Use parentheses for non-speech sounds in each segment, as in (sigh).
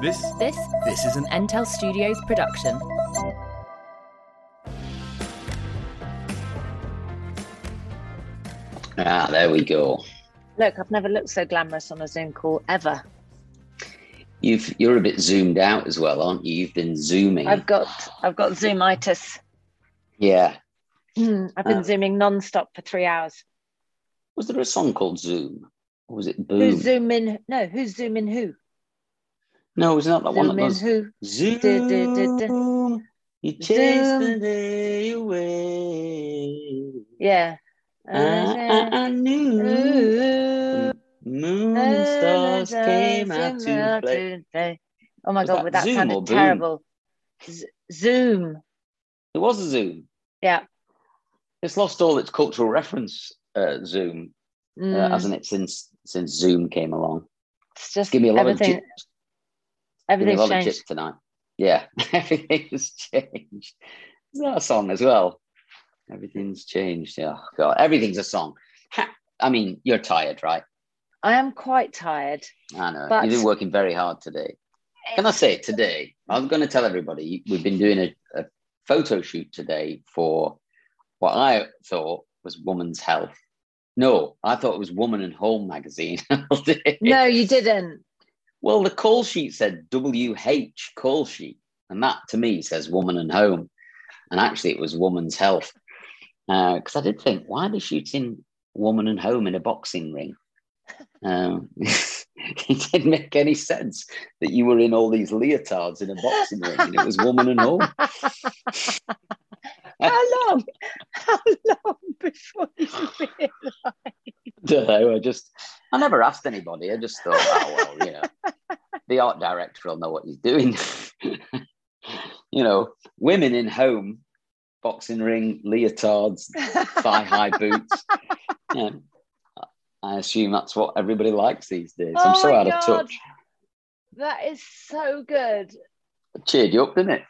This This this is an Intel Studios production. Ah, there we go. Look, I've never looked so glamorous on a Zoom call ever. You've you're a bit zoomed out as well, aren't you? You've been zooming. I've got I've got Zoomitis. Yeah. Mm, I've been Uh. zooming non-stop for three hours. Was there a song called Zoom? Or was it Boom? Who's zooming? No, who's zooming who? No, was not that one that was who? Zoom. Du- du- du. You chase the day away. Yeah. I, I, I knew Ooh. moon and stars came out to play. Oh my Was god, that that Zoom sounded terrible. Z- Zoom. It was a Zoom. Yeah. It's lost all its cultural reference. Uh, Zoom, uh, Mm, hasn't it? Since since Zoom came along. it's just Give me a lot everything. of A (laughs) everything's changed. tonight. Yeah, everything's changed. Is that a song as well? Everything's changed. Yeah, God, everything's a song. Ha- I mean, you're tired, right? I am quite tired. I know. But- You've been working very hard today. Can I say today? I was going to tell everybody we've been doing a, a photo shoot today for what I thought was Woman's Health. No, I thought it was Woman and Home magazine. (laughs) No, you didn't. Well, the call sheet said WH call sheet, and that to me says Woman and Home, and actually it was Woman's Health. Because I did think, why are they shooting Woman and Home in a boxing ring? Um, (laughs) it didn't make any sense that you were in all these leotards in a boxing ring, and it was Woman and Home. (laughs) How long? How long before you realised? (laughs) don't know. I just, I never asked anybody. I just thought, oh well, you know, the art director will know what he's doing. (laughs) you know, women in home, boxing ring, leotards, thigh high boots. (laughs) Yeah. I assume that's what everybody likes these days. I'm Oh so my out of touch. That is so good. Cheered you up, didn't it?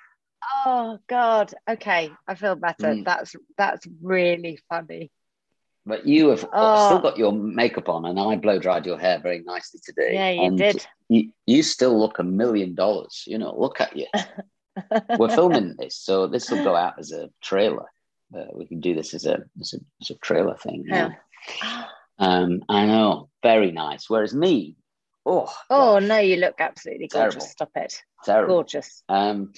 Oh God. Okay, I feel better. Mm. That's that's really funny. But you have Oh. still got your makeup on, and I blow dried your hair very nicely today. Yeah, you did. You, you still look a million dollars. You know, look at you. (laughs) We're filming this, so this will go out as a trailer. Uh, we can do this as a as a, as a trailer thing. Yeah. (gasps) Um, I know, very nice. Whereas me, oh, Oh gosh, no, you look absolutely gorgeous. Terrible. Stop it. terrible. Gorgeous. Um,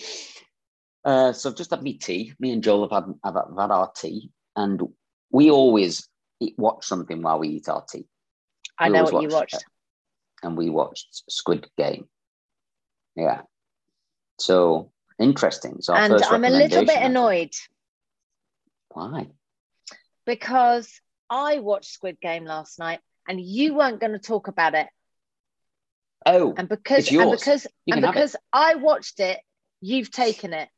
uh, so I've just had me tea. Me and Joel have had, have had our tea, and we always eat, watch something while we eat our tea. I We know what you watched. and we watched Squid Game. Yeah. So interesting. So And first I'm a little bit I annoyed Why? because I watched Squid Game last night and you weren't going to talk about it. Oh, And because and because and can have it. because I watched it, you've taken it.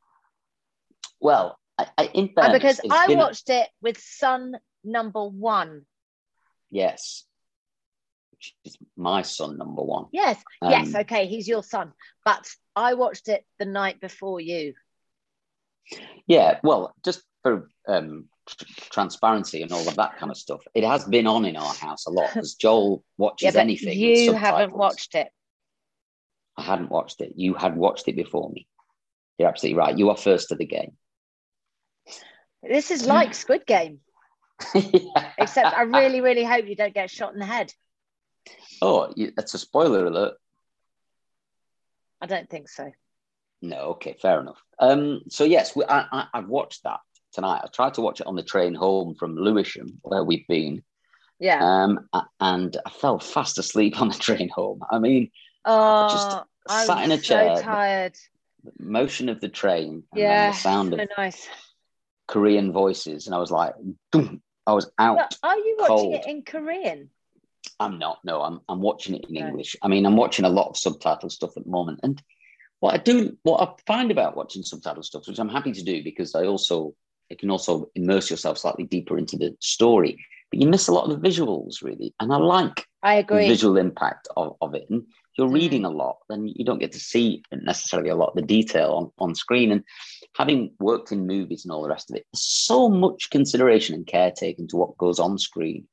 well, I, I, in And because I been- watched it with son number one. Yes. Which is my son, number one. Yes, yes, Um, okay, he's your son. But I watched it the night before you. Yeah, well, just for um, transparency and all of that kind of stuff, it has been on in our house a lot because Joel watches Yeah, anything. you haven't watched it. I hadn't watched it. You had watched it before me. You're absolutely right. You are first to the game. This is like Squid Game, (laughs) except I really, really hope you don't get shot in the head. oh, that's a spoiler alert. I don't think so. No, okay, fair enough. Um, so yes, we, I, I, I've watched that tonight. I tried to watch it on the train home from Lewisham, where we've been, Yeah. um, and I fell fast asleep on the train home. I mean, oh, just I sat in a was chair, tired. the motion of the train, and Yeah. the sound of nice. Korean voices, and I was like. I was out. But are you watching cold. it in Korean? I'm not. No, I'm I'm watching it in No. English. I mean, I'm watching a lot of subtitle stuff at the moment, and what I do, what I find about watching subtitle stuff, which I'm happy to do because I also it can also immerse yourself slightly deeper into the story, but you miss a lot of the visuals really, and I like I the agree. visual impact of, of it. And you're Mm. reading a lot, then you don't get to see necessarily a lot of the detail on, on screen. And having worked in movies and all the rest of it, there's so much consideration and care taken to what goes on screen.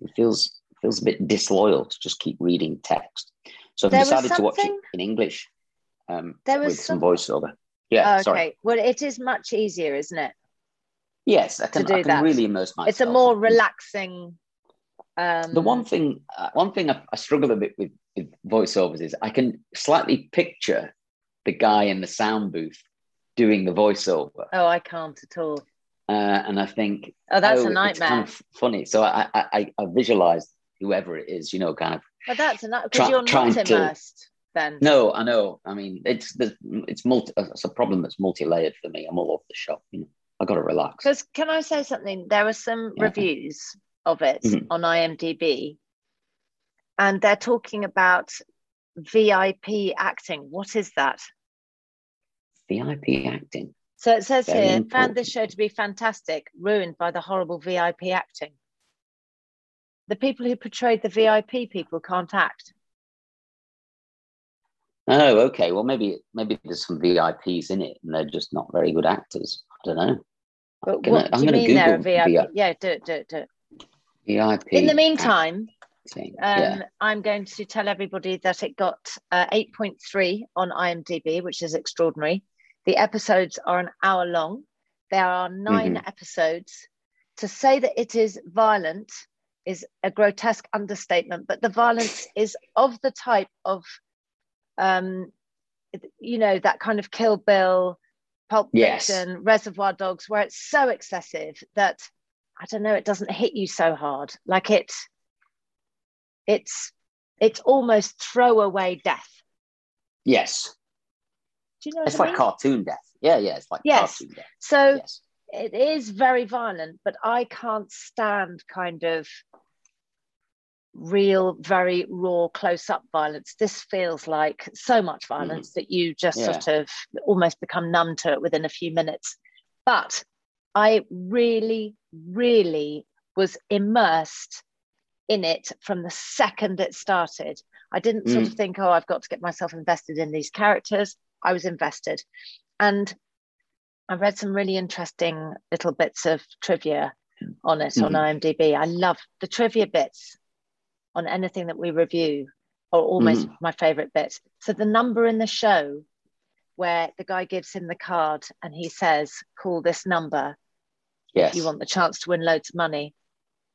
It feels feels a bit disloyal to just keep reading text. So I've decided to watch it in English um, There was with some some- voiceover. Yeah, okay. sorry. Well, it is much easier, isn't it? Yes, I can, do I can that. really immerse myself. It's a more relaxing. Um, The one thing, uh, one thing I, I struggle a bit with voiceovers is I can slightly picture the guy in the sound booth doing the voiceover, Oh, I can't at all. uh, and I think, Oh, that's oh, a nightmare. kind of funny, so I, I, I, visualize whoever it is, you know, kind of. But that's enough Try- because you're not to- immersed then. No, I know. I mean, it's the, it's multi. It's a problem that's multi-layered for me. I'm all over the shop. You know, I got to relax. Because can I say something? There were some Yeah. reviews of it Mhm. on IMDb, and they're talking about VIP acting. What is that? VIP acting. So it says Very here, found this show to be fantastic, ruined by the horrible VIP acting. The people who portrayed the VIP people can't act. Oh, okay. Well, maybe maybe there's some VIPs in it, and they're just not very good actors. I don't know. But Gonna- what I'm do you gonna mean they're a Google VIP? VIP. Yeah, do it, do it, do it. VIP. In the meantime, Um, yeah. I'm going to tell everybody that it got uh, 8.3 on IMDb, which is extraordinary. The episodes are an hour long. There are 9 Mm-hmm. episodes. To say that it is violent is a grotesque understatement, but the violence (laughs) is of the type of, um, you know, that kind of Kill Bill, Pulp Yes. Fiction, Reservoir Dogs, where it's so excessive that I don't know, it doesn't hit you so hard. Like it, it's it's almost throwaway death. Yes. Do you know It's what I like mean? cartoon death. Yeah, yeah. It's like Yes. cartoon death. So Yes. it is very violent, but I can't stand kind of real, very raw, close up violence. This feels like so much mm. violence that you just Yeah. sort of almost become numb to it within a few minutes. But I really, really was immersed in it from the second it started. I didn't sort of mm. think, oh, I've got to get myself invested in these characters. I was invested. And I read some really interesting little bits of trivia on it on mm-hmm. IMDb. I love the trivia bits on anything that we review are almost mm-hmm. my favorite bit. So the number in the show where the guy gives him the card and he says, call this number Yes. if you want the chance to win loads of money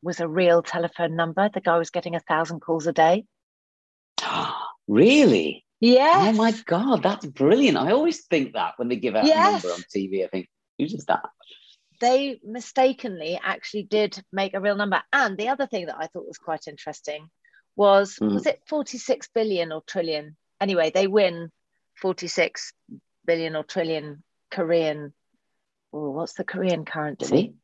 was a real telephone number. The guy was getting a thousand calls a day. (gasps) really? Yeah. Oh my god, that's brilliant. I always think that when they give out Yes. a number on TV, I think, who's that? they mistakenly actually did make a real number. And the other thing that I thought was quite interesting was Mm. was it 46 billion or trillion? Anyway, they win 46 billion or trillion Korean. Oh, what's the Korean currency?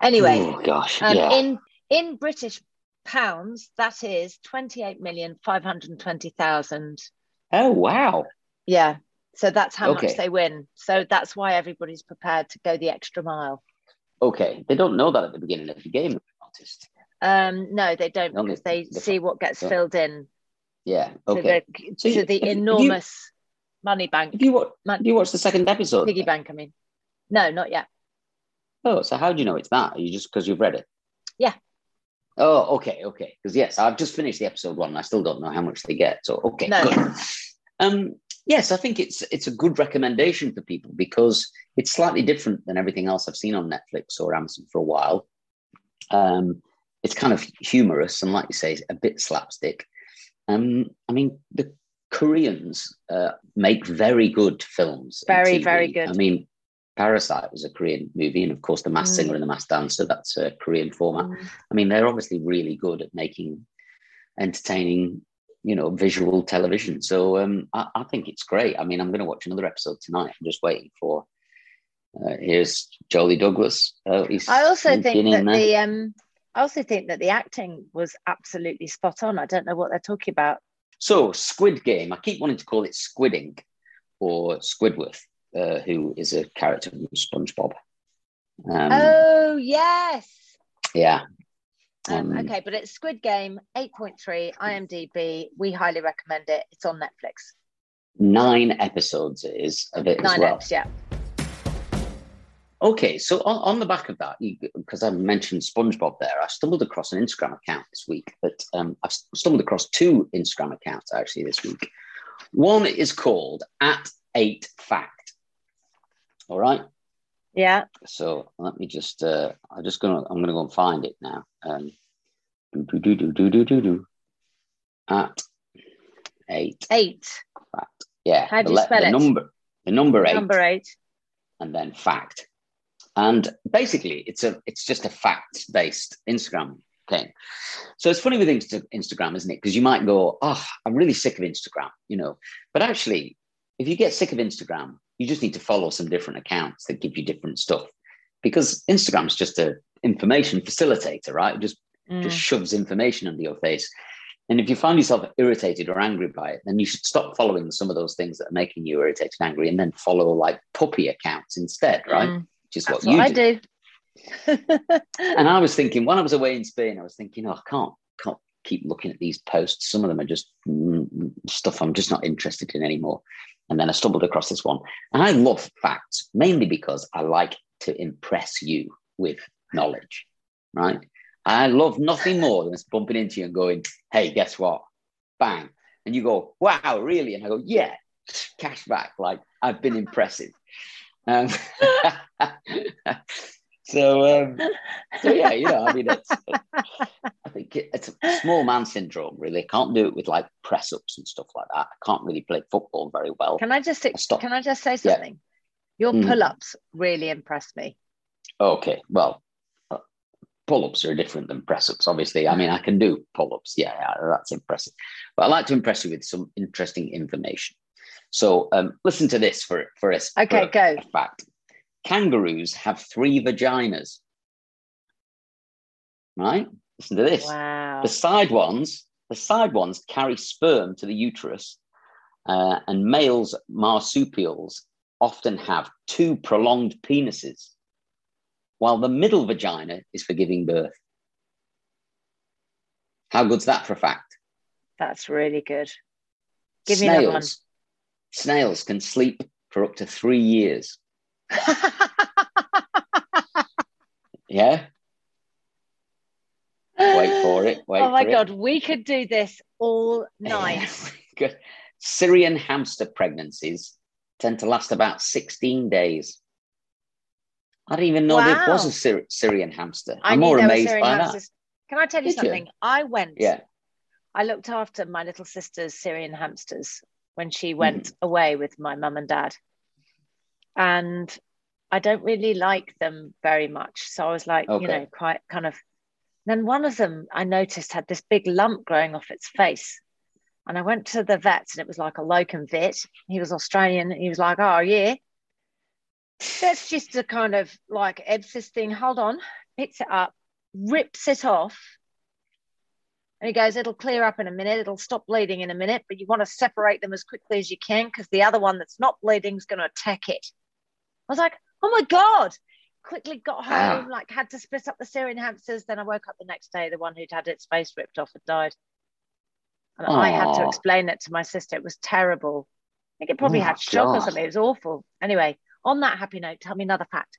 Anyway, Oh gosh. um, yeah. in in British pounds, that is 28 million 520,000. oh wow. Yeah. So that's how Okay. much they win. So that's why everybody's prepared to go the extra mile. Okay. They don't know that at the beginning of the game. Um, no, they don't because they- see what gets yeah. filled in Yeah. to Okay. the So to the have you- enormous money bank, Have you Mon- you watched the second episode? piggy bank. I mean, no, not yet. Oh, so how do you know it's that? Are you just because you've read it? Yeah. Oh, okay, okay. Because yes, I've just finished the episode one. And I still don't know how much they get. So okay, No. good. Um, yes, I think it's it's a good recommendation for people because it's slightly different than everything else I've seen on Netflix or Amazon for a while. Um, it's kind of humorous and, like you say, a bit slapstick. Um, I mean, the Koreans uh, make very good films. Very, very good. I mean, Parasite was a Korean movie, and of course, The Masked Mm. Singer and The Masked Dancer. That's a Korean format. Mm. I mean, they're obviously really good at making entertaining, you know, visual television. So um, I, I think it's great. I mean, I'm going to watch another episode tonight. I'm just waiting for. Uh, here's Jolie Douglas. Uh, he's, I also think that the um, I also think that the acting was absolutely spot on. I don't know what they're talking about. So, Squid Game, I keep wanting to call it Squidding or Squidward, uh, who is a character from SpongeBob. Um, oh yes. Yeah. Um, Um, okay, but it's Squid Game, 8.3, IMDb. We highly recommend it. It's on Netflix. Nine episodes it is of it as Nine well. eps, yeah. Okay, so on, on the back of that, because I mentioned SpongeBob there, I stumbled across an Instagram account this week. But um, I've stumbled across two Instagram accounts actually this week. One is called at eight fact. All right. Yeah. So let me just. Uh, I'm just gonna. I'm gonna go and find it now. Um, do do do do do do do. At eight. Eight. Fact. Yeah. How do you le- spell it? Number. The number eight. Number eight. And then fact. And basically, it's a. It's just a fact-based Instagram thing. So it's funny with Instagram, isn't it? Because you might go, "Oh, I'm really sick of Instagram," you know. But actually, if you get sick of Instagram, you just need to follow some different accounts that give you different stuff. Because Instagram's just a information facilitator, right? It just Mm. just shoves information under your face. And if you find yourself irritated or angry by it, then you should stop following some of those things that are making you irritated and angry and then follow like puppy accounts instead, right? Mm. Which is That's what you I do. do. (laughs) And I was thinking, when I was away in Spain, I was thinking, oh, I can't, can't keep looking at these posts. Some of them are just mm, stuff I'm just not interested in anymore. And then I stumbled across this one. And I love facts, mainly because I like to impress you with knowledge, right? I love nothing more than just bumping into you and going, hey, guess what? Bang. And you go, wow, really? And I go, yeah, cash back. Like, I've been impressive. Um, (laughs) (laughs) so, um, so yeah, you know, I mean, it's, I think it, it's a small man syndrome, really. I can't do it with like press ups and stuff like that. I can't really play football very well. Can I just Stop. can I just say Yeah. something? Your Mhm. pull-ups really impressed me. Okay, well, uh, pull ups are different than press ups, obviously. I mean, I can do pull ups. Yeah, yeah, that's impressive. But I like to impress you with some interesting information. So um, listen to this for, for, a, for Okay, a- go. a fact. Kangaroos have three vaginas. Right? Listen to this. Wow. The side ones, the side ones carry sperm to the uterus, uh, and males marsupials often have two prolonged penises, while the middle vagina is for giving birth. How good's that for a fact? That's really good. Give me another one. snails, snails can sleep for up to three years. (laughs) Yeah. Wait for it. Wait oh my for it. god, we could do this all night. (laughs) Good. Syrian hamster pregnancies tend to last about 16 days. I didn't even know there was a Syr- Syrian hamster. I'm more amazed by hamsters. Can I tell you Did you? something? I went. Yeah. I looked after my little sister's Syrian hamsters when she Mm-hmm. went away with my mum and dad. And I don't really like them very much. So I was like, Okay. you know, quite kind of. Then one of them I noticed had this big lump growing off its face. And I went to the vet and it was like a locum vet. He was Australian. He was like, oh, yeah. That's just a kind of like abscess thing. Hold on. Picks it up, rips it off. And he goes, it'll clear up in a minute. It'll stop bleeding in a minute, but you want to separate them as quickly as you can because the other one that's not bleeding is going to attack it. I was like, oh my God. Quickly got Wow. home, like had to split up the Syrian hamsters. Then I woke up the next day, the one who'd had its face ripped off had died. And I had to explain it to my sister. It was terrible. I think it probably Oh, had shock or something. It was awful. Anyway, on that happy note, tell me another fact.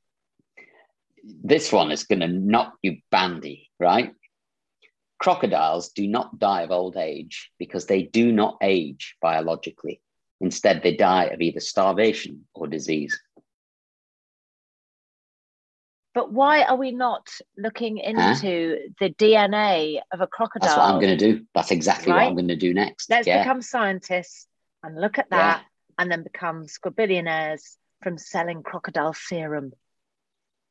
This one is going to knock you bandy, right? Crocodiles do not die of old age because they do not age biologically. Instead, they die of either starvation or disease. But why are we not looking into the DNA of a crocodile? That's what I'm going to do. That's exactly what I'm going to do next. Let's yeah. become scientists and look at Yeah. that and then become squabillionaires from selling crocodile serum.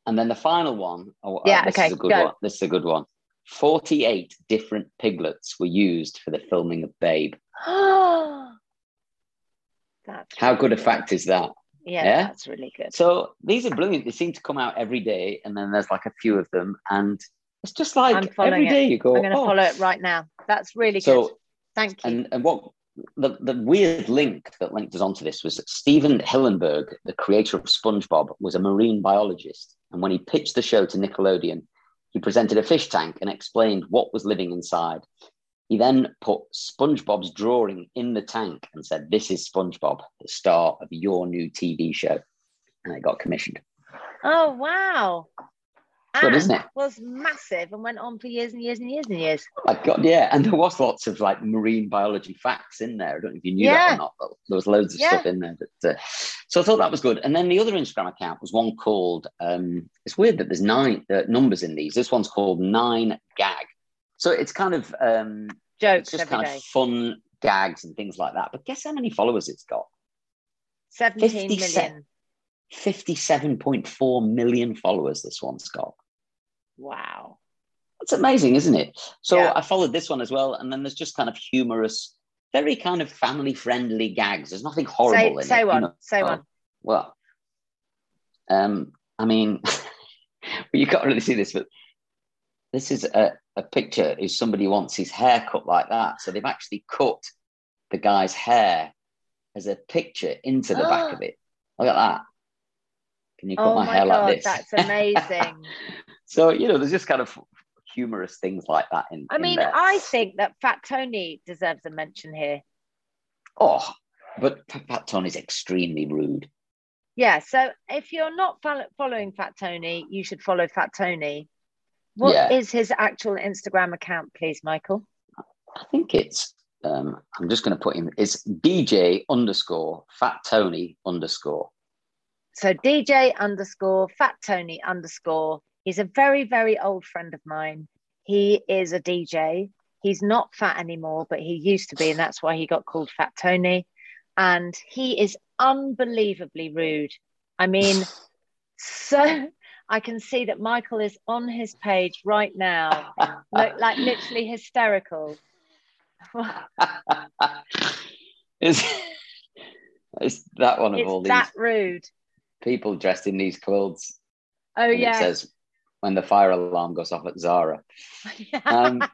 And then the final one. Oh, uh, Yeah, this okay, is a good go. one. This is a good one. 48 different piglets were used for the filming of Babe. (gasps) that's How good a fact is that? Yeah, Yeah? that's really good. So these are brilliant. They seem to come out every day, and then there's like a few of them. And It's just like every it. you go. I'm going to "Oh." follow it right now. That's really So- good. Thank you. And and what the, the weird link that linked us onto this was that Stephen Hillenburg, the creator of SpongeBob, was a marine biologist. And when he pitched the show to Nickelodeon, he presented a fish tank and explained what was living inside. He then put SpongeBob's drawing in the tank and said, This is SpongeBob, the star of your new TV show. And it got commissioned. oh wow. Good, isn't it? Was massive and went on for years and years and years and years. Oh my God, yeah. And there was lots of like marine biology facts in there. I don't know if you knew that or not, but there was loads of Yeah. stuff in there. That, uh, so I thought that was good. And then the other Instagram account was one called, um, it's weird that there's nine uh, numbers in these. This one's called Nine Gag. So it's kind of, um, Jokes just kind day. of fun gags and things like that. But guess how many followers it's got? 17 57. million. 57.4 million followers this one's got. Wow. That's amazing, isn't it? So Yeah. I followed this one as well, and then there's just kind of humorous, very kind of family-friendly gags. There's nothing horrible Say, in say it. you one. know. Say one. Well, um, I mean, (laughs) you can't really see this, but this is a, a picture. If somebody wants his hair cut like that, so they've actually cut the guy's hair as a picture into the back of ah. it. Look at that. Can you cut Oh my, my hair God, like this? that's (laughs) amazing. so you know, there's just kind of humorous things like that in. I in mean, there. I think that Fat Tony deserves a mention here. Oh, but Fat Tony's extremely rude. Yeah. So if you're not following Fat Tony, you should follow Fat Tony. What is Yeah. his actual Instagram account, please, Michael? I think it's. Um, I'm just going to put him. It's DJ underscore Fat Tony underscore. So DJ underscore Fat Tony underscore. He's a very, very old friend of mine. He is a DJ. He's not fat anymore, but he used to be, and that's why he got called Fat Tony. And he is unbelievably rude. I mean, (laughs) so I can see that Michael is on his page right now, like, like literally hysterical. (laughs) is is that one of all these that rude. people dressed in these clothes? Oh, and It yeah. says when the fire alarm goes off at Zara. (laughs) Um, (laughs)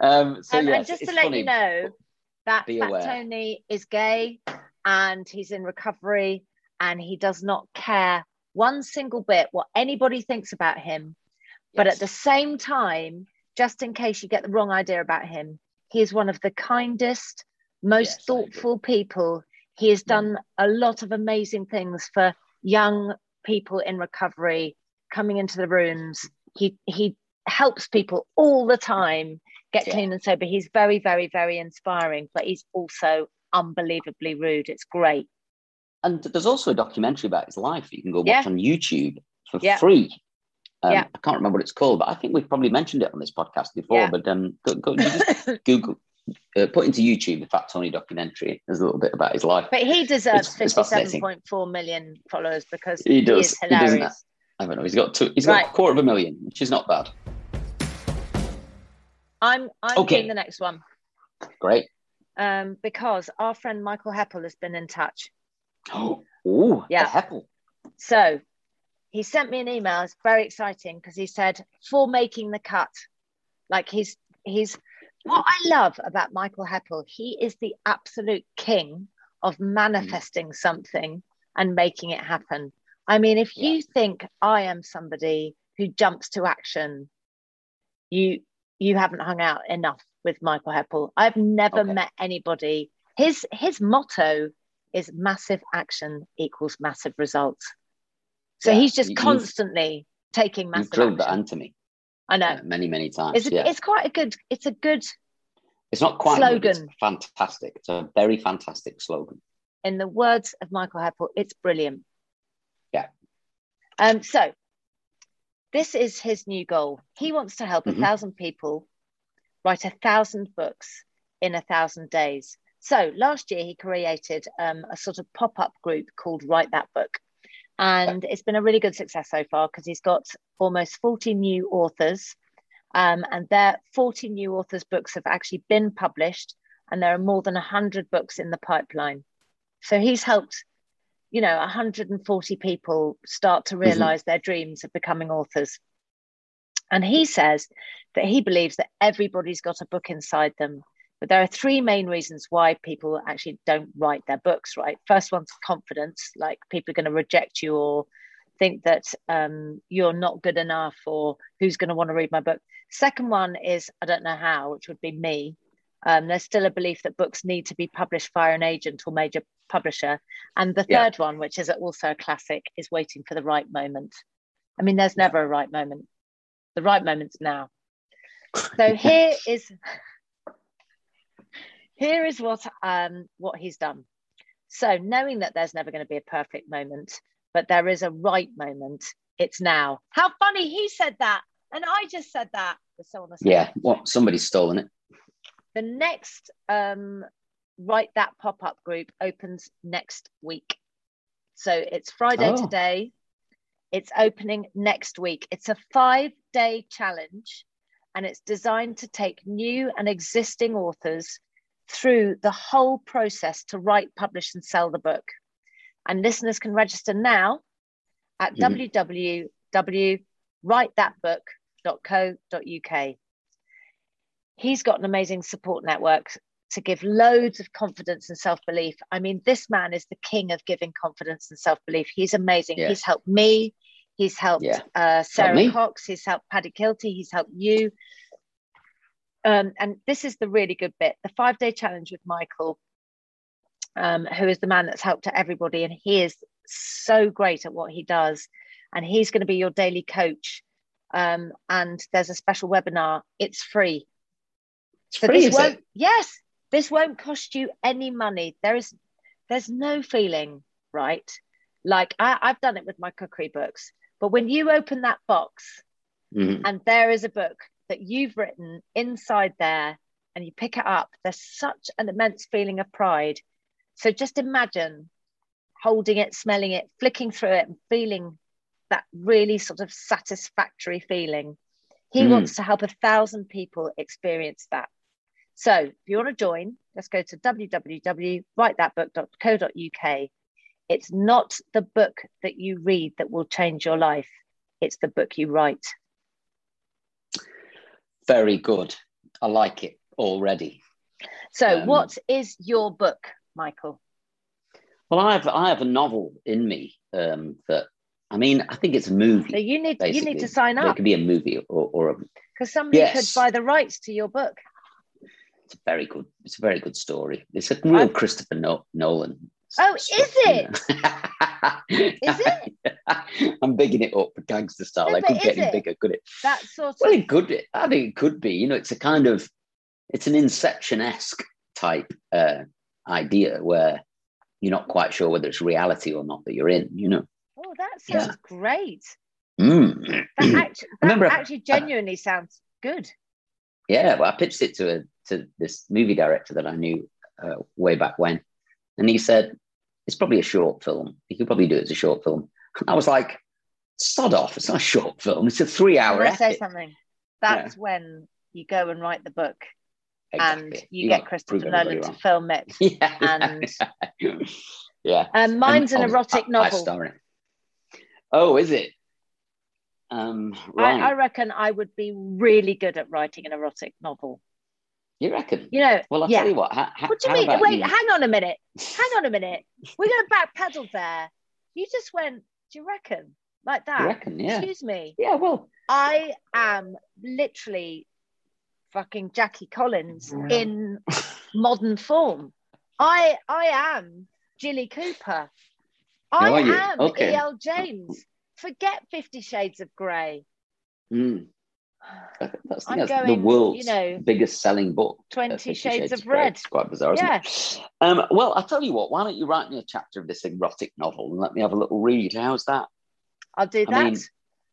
um, so Um, yes, and just it's to let funny. you know that aware. Tony is gay and he's in recovery and he does not care one single bit what anybody thinks about him. But at the same time, just in case you get the wrong idea about him, he is one of the kindest, most Yes, thoughtful people. He has done a lot of amazing things for young people in recovery coming into the rooms. He he helps people all the time get Yeah. clean and sober. He's very, very, very inspiring, but he's also unbelievably rude. It's great. And there's also a documentary about his life that you can go watch Yeah. on YouTube for Yeah. free. Um, Yeah. I can't remember what it's called, but I think we've probably mentioned it on this podcast before. Yeah. But um, go, go, (laughs) Google, uh, put into YouTube the Fat Tony documentary. There's a little bit about his life. But he deserves It's- it's 57.4 million followers because He does. is He doesn't hilarious. I don't know. He's got two, he's got a quarter of a million, which is not bad. I'm I'm Okay. doing the next one Great. um, because our friend Michael Heppell has been in touch. (gasps) Oh, Yeah. yeah. Heppell. So he sent me an email. It's very exciting because he said for making the cut, like he's he's what I love about Michael Heppell. He is the absolute king of manifesting mm. something and making it happen. I mean, if you think I am somebody who jumps to action, you you haven't hung out enough with Michael Heppell. I've never Okay. met anybody. His his motto is massive action equals massive results. So Yeah, he's just you- constantly taking You've massive drilled that action. into me I know. uh, many, many times. It's, a, yeah. it's quite a good, it's a good It's not quite slogan. fantastic. It's a very fantastic slogan. in the words of Michael Heppell, it's brilliant. Yeah. Um, so this is his new goal. He wants to help Mhm. a thousand people write a thousand books in a thousand days. So last year he created um, a sort of pop-up group called Write That Book. And it's been a really good success so far because he's got almost 40 new authors. Um, and their 40 new authors' books have actually been published, and there are more than 100 books in the pipeline. So he's helped, you know, 140 people start to realize their dreams of becoming authors. And he says that he believes that everybody's got a book inside them. But there are three main reasons why people actually don't write their books, right? First one's confidence, like people are going to reject you or think that um, you're not good enough or who's going to want to read my book. Second one is I don't know how, which would be me. Um, there's still a belief that books need to be published via an agent or major publisher. And the Yeah. third one, which is also a classic, is waiting for the right moment. I mean, there's never a right moment. The right moment's now. So (laughs) here is here is what um what he's done. So knowing that there's never going to be a perfect moment, but there is a right moment, it's now. How funny he said that, and I just said that. So on the same Yeah, what somebody's stolen it. the next um, write that pop-up group opens next week so it's friday Oh. today it's opening next week it's a five day challenge and it's designed to take new and existing authors through the whole process to write publish and sell the book. And listeners can register now at Mhm. www.writethatbook.co.uk he's got an amazing support network to give loads of confidence and self-belief. I mean this man is the king of giving confidence and self-belief. He's amazing. Yeah. he's helped me. He's helped Yeah. uh, sarah cox. He's helped paddy kielty. He's helped you um, and this is the really good bit the five day challenge with michael um, who is the man that's helped everybody and he is so great at what he does and he's going to be your daily coach um, and there's a special webinar it's free It's so free, this won't it? yes this won't cost you any money there is there's no feeling right like I, i've done it with my cookery books but when you open that box Mhm. and there is a book that you've written inside there and you pick it up there's such an immense feeling of pride. So just imagine holding it smelling it flicking through it and feeling that really sort of satisfactory feeling. He Mm. wants to help a thousand people experience that. So if you want to join let's go to www.writethatbook.co.uk it's not the book that you read that will change your life. It's the book you write Very good. I like it already. So, Um, what is your book, Michael? Well, I have I have a novel in me um, that I mean I think it's a movie. So you need you need to sign up. It could be a movie or, or a, because somebody Yes. could buy the rights to your book. it's a very good it's a very good story. It's a real I've- Christopher no- Nolan. Oh, is it? is it? know. Is it? I'm bigging it up for gangster style. No, I could get any it? bigger, could it? That sort Well, of it could. I think it could be. You know, it's a kind of, it's an Inception-esque type uh, idea where you're not quite sure whether it's reality or not that you're in. You know. oh, that Yeah. sounds great. Mm. That, (clears throat) actually, that actually genuinely sounds good. yeah. Well, I pitched it to a, to this movie director that I knew uh, way back when, and he said it's probably a short film. You could probably do it as a short film. I was like, sod off. It's not a short film. It's a three-hour I say something? That's when you go and write the book and Exactly. you, get Christopher Nolan to film it. (laughs) Yeah. And- (laughs) yeah. Um, mine's an And- oh, erotic I- I novel. in. Oh, is it? Um, I. I reckon I would be really good at writing an erotic novel. You reckon? You know, Well, I'll yeah. tell you what. ha- ha- What do you mean? Wait, you- hang on a minute. (laughs) Hang on a minute. We're going to backpedal there. You just went, do you reckon? Like that? You reckon? Yeah. Excuse me. Yeah. Well, I am literally fucking Jackie Collins in (laughs) modern form. I I am Jilly Cooper. I am Okay. E.L. James. Forget Fifty Shades of Grey. mm, I that's, that's the world's you know, biggest selling book. uh, 20 Fifty Shades of Red. It's quite bizarre, isn't Yeah. it? Um, well, I'll tell you what. Why don't you write me a chapter of this erotic novel and let me have a little read? How's that? I'll do I that. mean,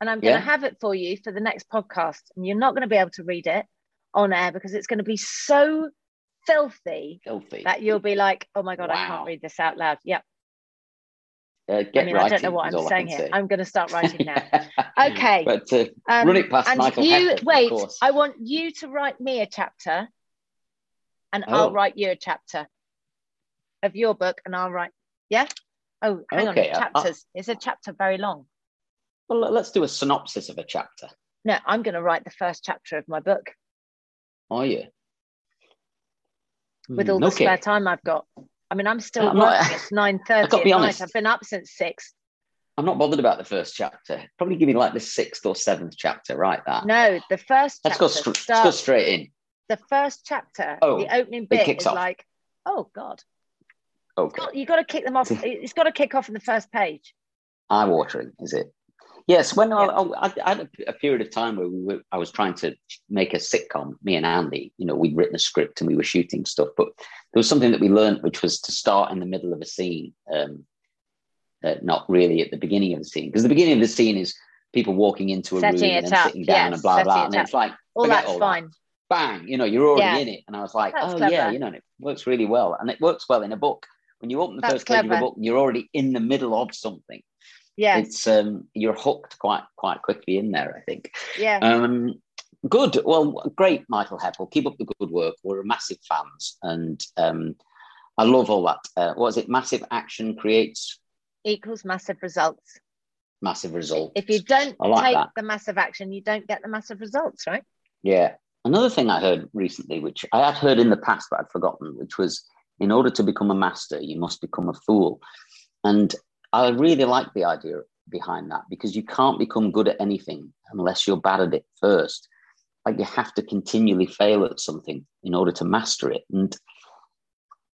and I'm going to yeah. have it for you for the next podcast. And you're not going to be able to read it on air because it's going to be so filthy Filthy. that you'll be like, oh my God, I can't read this out loud. Yeah. Uh, get I mean, I don't know what I'm saying here. say. I'm going to start writing now. (laughs) Okay. But uh, Um, Run it past and Michael you wait. I want you to write me a chapter, and I'll Oh. write you a chapter of your book, and I'll write. Yeah. Oh, hang Okay, on. I- I- Chapters. Is a chapter very long? well, let's do a synopsis of a chapter. No, I'm going to write the first chapter of my book Are you? with all the spare time I've got. I mean, I'm still uh, I'm not- working. It's nine (laughs) I've got to at be night. honest. I've been up since six. I'm not bothered about the first chapter. Probably give me like the sixth or seventh chapter. Write that. No, the first let's chapter go. Str- let's go straight in. The first chapter, Oh, the opening it bit kicks is off. like, oh god, Okay. you've got to kick them off. (laughs) It's got to kick off in the first page. eye watering, is it? Yes. When I. I, I had a, period of time where we were, I was trying to make a sitcom. Me and Andy, you know, we'd written a script and we were shooting stuff, but there was something that we learned, which was to start in the middle of a scene, um, uh, not really at the beginning of the scene, because the beginning of the scene is people walking into a Setting room and then up, sitting down yes, and blah blah, it and up. it's like All that's all that. fine. Bang, you know, you're already Yeah. in it, and I was like, That's oh yeah, you know, and it works really well, and it works well in a book. When you open the That's first page of a book, you're already in the middle of something Yes. it's um you're hooked quite quite quickly in there i think yeah. um good well great michael heppell keep up the good work we're massive fans and um i love all that uh, what is it massive action creates Equals massive results. massive results If you don't like take that. the massive action, you don't get the massive results, right? yeah another thing i heard recently which i had heard in the past but i'd forgotten which was in order to become a master you must become a fool and i really like the idea behind that because you can't become good at anything unless you're bad at it first. Like you have to continually fail at something in order to master it. And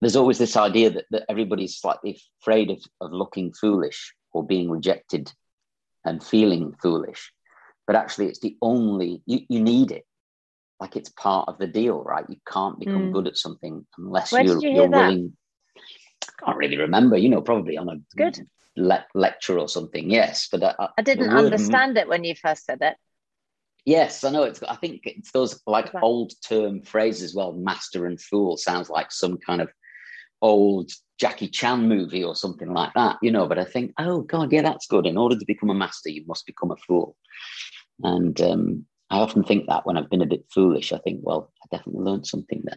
there's always this idea that, that everybody's slightly afraid of, of looking foolish or being rejected and feeling foolish. But actually it's the only you, you need it. Like it's part of the deal right? You can't become Mm. good at something unless Where you're, you hear you're willing. I can't really remember you know probably on a Good. Le- lecture or something yes but I, I didn't understand it when you first said it. Yes, I know. It's. I think it's those like old term phrases. Well, master and fool sounds like some kind of old Jackie Chan movie or something like that, you know. But I think, oh God, yeah, that's good. In order to become a master, you must become a fool. And um, I often think that when I've been a bit foolish, I think, well, I definitely learned something then.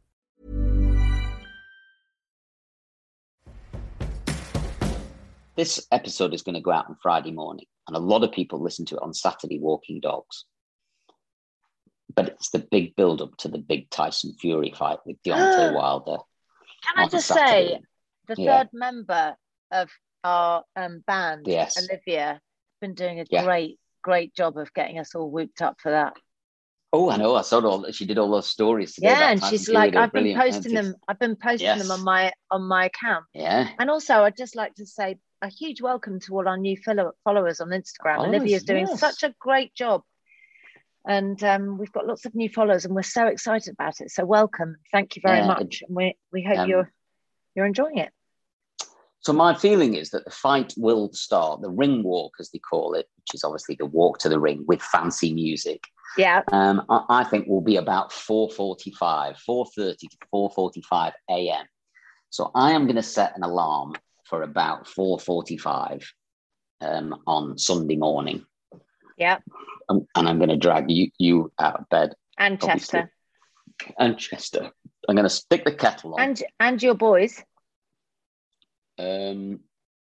This episode is going to go out on Friday morning, and a lot of people listen to it on Saturday walking dogs. But it's the big build up to the big Tyson Fury fight with Deontay (gasps) Wilder. Can I just Saturday. say, the Yeah. third member of our um, band, Yes. Olivia, has been doing a Yeah. great, great job of getting us all whooped up for that. Oh, I know. I saw all. She did all those stories. Today yeah, and she's like, I've been posting them. I've been posting them on my on my account. Yeah. And also, I'd just like to say a huge welcome to all our new follow- followers on Instagram. Followers, Olivia's doing yes. such a great job. And um, we've got lots of new followers, and we're so excited about it. So welcome, thank you very Yeah, much. And we we hope um, you're you're enjoying it. So my feeling is that the fight will start, the ring walk, as they call it, which is obviously the walk to the ring with fancy music. Yeah, Um, I, I think will be about 4.45, 4.30 to 4.45 a.m. So I am going to set an alarm for about 4.45 um, on Sunday morning. yeah. Um, and I'm going to drag you, you out of bed. And obviously. Chester, And Chester. I'm going to stick the kettle on. and and your boys. um,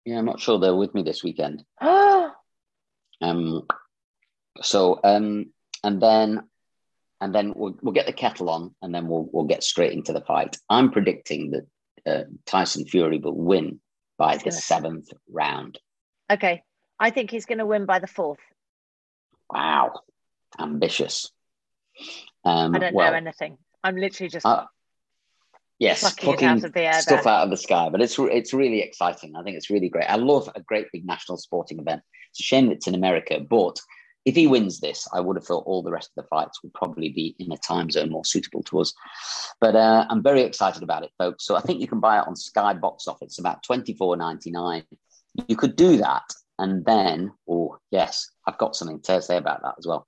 yeah, I'm not sure they're with me this weekend. Oh, (gasps) Um, so um, and then and then we'll we'll get the kettle on, and then we'll we'll get straight into the fight. I'm predicting that uh, Tyson Fury will win by the seventh round. okay. I think he's going to win by the fourth. Wow, ambitious. Um, I don't well, know anything. I'm literally just uh, yes, plucking it plucking out of the air stuff there. out of the sky. But it's it's really exciting. I think it's really great. I love a great big national sporting event. It's a shame it's in America, but if he wins this, I would have thought all the rest of the fights would probably be in a time zone more suitable to us. But uh, I'm very excited about it, folks. So I think you can buy it on Sky Box Office. It's about twenty four ninety nine. You could do that, and then, oh yes, I've got something to say about that as well.